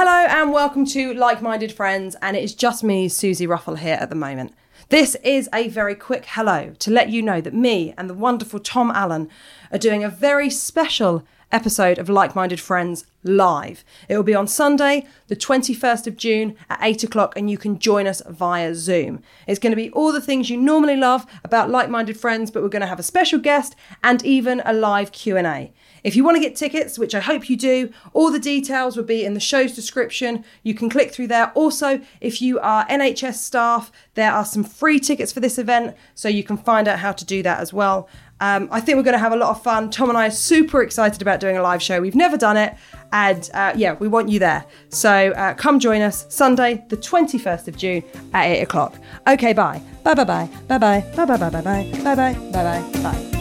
Hello and welcome to Like Minded Friends, and it is just me, Suzi Ruffell, here at the moment. This is a very quick hello to let you know that me and the wonderful Tom Allen are doing a very special episode of Like Minded Friends live. It will be on Sunday, the 21st of June at 8 o'clock, and you can join us via Zoom. It's going to be all the things you normally love about Like Minded Friends, but we're going to have a special guest and even a live Q&A. If you want to get tickets, which I hope you do, all the details will be in the show's description. You can click through there. Also, if you are NHS staff, there are some free tickets for this event, so you can find out how to do that as well. Um, I think we're going to have a lot of fun. Tom and I are super excited about doing a live show. We've never done it, and uh, yeah, we want you there. So uh, come join us Sunday, the 21st of June at 8 o'clock. Okay, bye. Bye bye bye. Bye bye. Bye bye bye bye bye. Bye bye. Bye bye. Bye.